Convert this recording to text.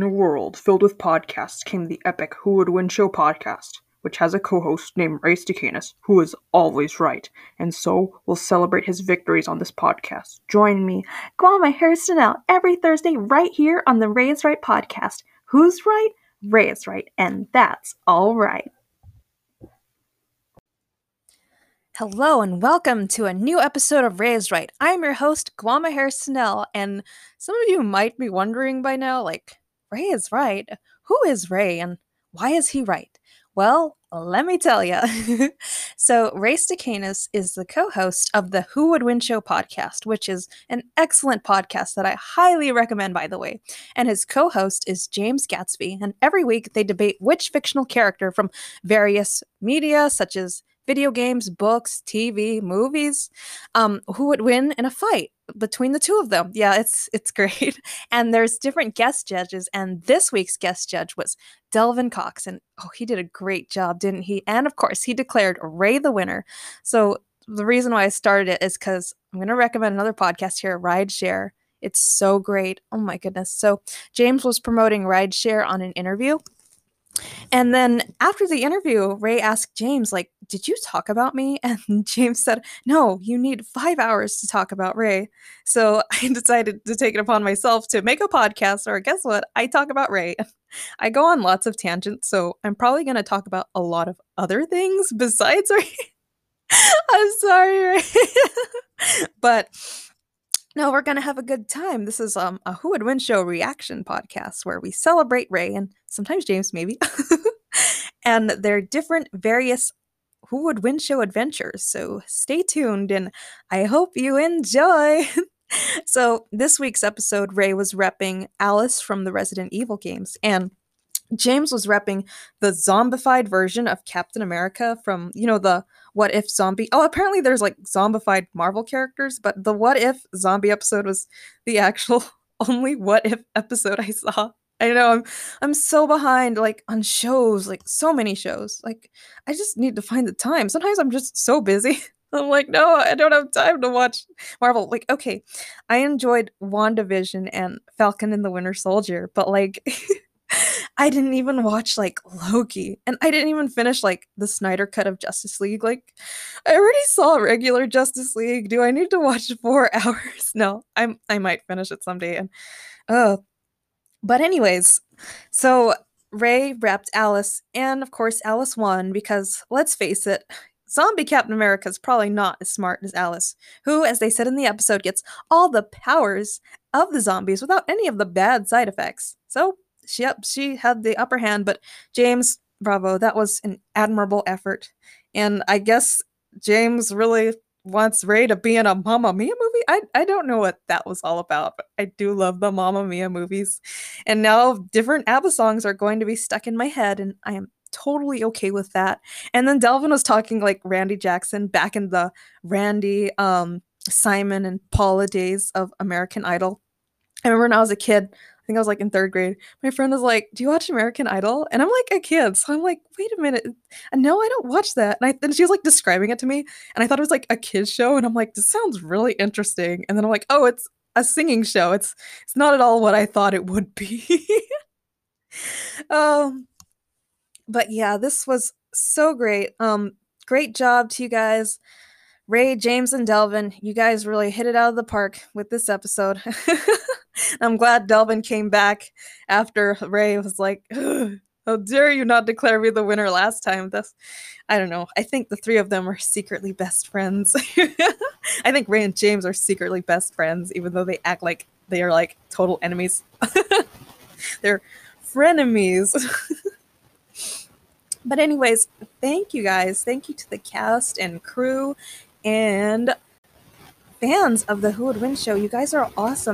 In a world filled with podcasts came the epic Who Would Win Show podcast, which has a co host named Ray Stacanis, who is always right, and so will celebrate his victories on this podcast. Join me, Guama Harrisonell, every Thursday right here on the Ray Right podcast. Who's right? Ray right, and that's all right. Hello and welcome to a new episode of Ray is Right. I'm your host, Guama Harrisonell, and some of you might be wondering by now, like, Ray is right. Who is Ray and why is he right? Well, let me tell you. so, Ray Stacanis is the co host of the Who Would Win Show podcast, which is an excellent podcast that I highly recommend, by the way. And his co host is James Gatsby. And every week they debate which fictional character from various media, such as video games, books, TV, movies, um, who would win in a fight between the two of them. Yeah, it's it's great. And there's different guest judges, and this week's guest judge was Delvin Cox, and oh, he did a great job, didn't he? And of course, he declared Ray the winner. So the reason why I started it is because I'm going to recommend another podcast here, Rideshare. It's so great. Oh my goodness. So James was promoting Rideshare on an interview and then after the interview, Ray asked James, like, did you talk about me? And James said, no, you need five hours to talk about Ray. So I decided to take it upon myself to make a podcast, or guess what? I talk about Ray. I go on lots of tangents, so I'm probably going to talk about a lot of other things besides Ray. I'm sorry, Ray. but no, we're gonna have a good time. This is um a Who Would Win Show reaction podcast where we celebrate Ray and sometimes James, maybe, and their different various Who Would Win Show adventures. So stay tuned, and I hope you enjoy. so this week's episode, Ray was repping Alice from the Resident Evil games, and James was repping the zombified version of Captain America from, you know, the what if zombie. Oh, apparently there's like zombified Marvel characters, but the what if zombie episode was the actual only what if episode I saw. I know I'm I'm so behind like on shows, like so many shows. Like I just need to find the time. Sometimes I'm just so busy. I'm like, no, I don't have time to watch Marvel. Like, okay, I enjoyed WandaVision and Falcon and the Winter Soldier, but like I didn't even watch like Loki and I didn't even finish like the Snyder cut of Justice League. Like I already saw regular Justice League. Do I need to watch 4 hours? No. I'm I might finish it someday and oh. But anyways, so Ray wrapped Alice and of course Alice won because let's face it, Zombie Captain America is probably not as smart as Alice, who, as they said in the episode, gets all the powers of the zombies without any of the bad side effects. So she yep, she had the upper hand, but James, bravo, that was an admirable effort. And I guess James really wants Ray to be in a Mamma Mia movie. I I don't know what that was all about, but I do love the Mamma Mia movies. And now different ABBA songs are going to be stuck in my head, and I am totally okay with that. And then Delvin was talking like Randy Jackson back in the Randy, um, Simon, and Paula days of American Idol. I remember when I was a kid, I think I was like in third grade. My friend was like, "Do you watch American Idol?" And I'm like a kid, so I'm like, "Wait a minute, no, I don't watch that." And I and she was like describing it to me, and I thought it was like a kids show, and I'm like, "This sounds really interesting." And then I'm like, "Oh, it's a singing show. It's it's not at all what I thought it would be." um, but yeah, this was so great. Um, great job to you guys. Ray, James, and Delvin, you guys really hit it out of the park with this episode. I'm glad Delvin came back after Ray was like, How dare you not declare me the winner last time? This, I don't know. I think the three of them are secretly best friends. I think Ray and James are secretly best friends, even though they act like they are like total enemies. They're frenemies. but, anyways, thank you guys. Thank you to the cast and crew and fans of the Who Would Win show. You guys are awesome.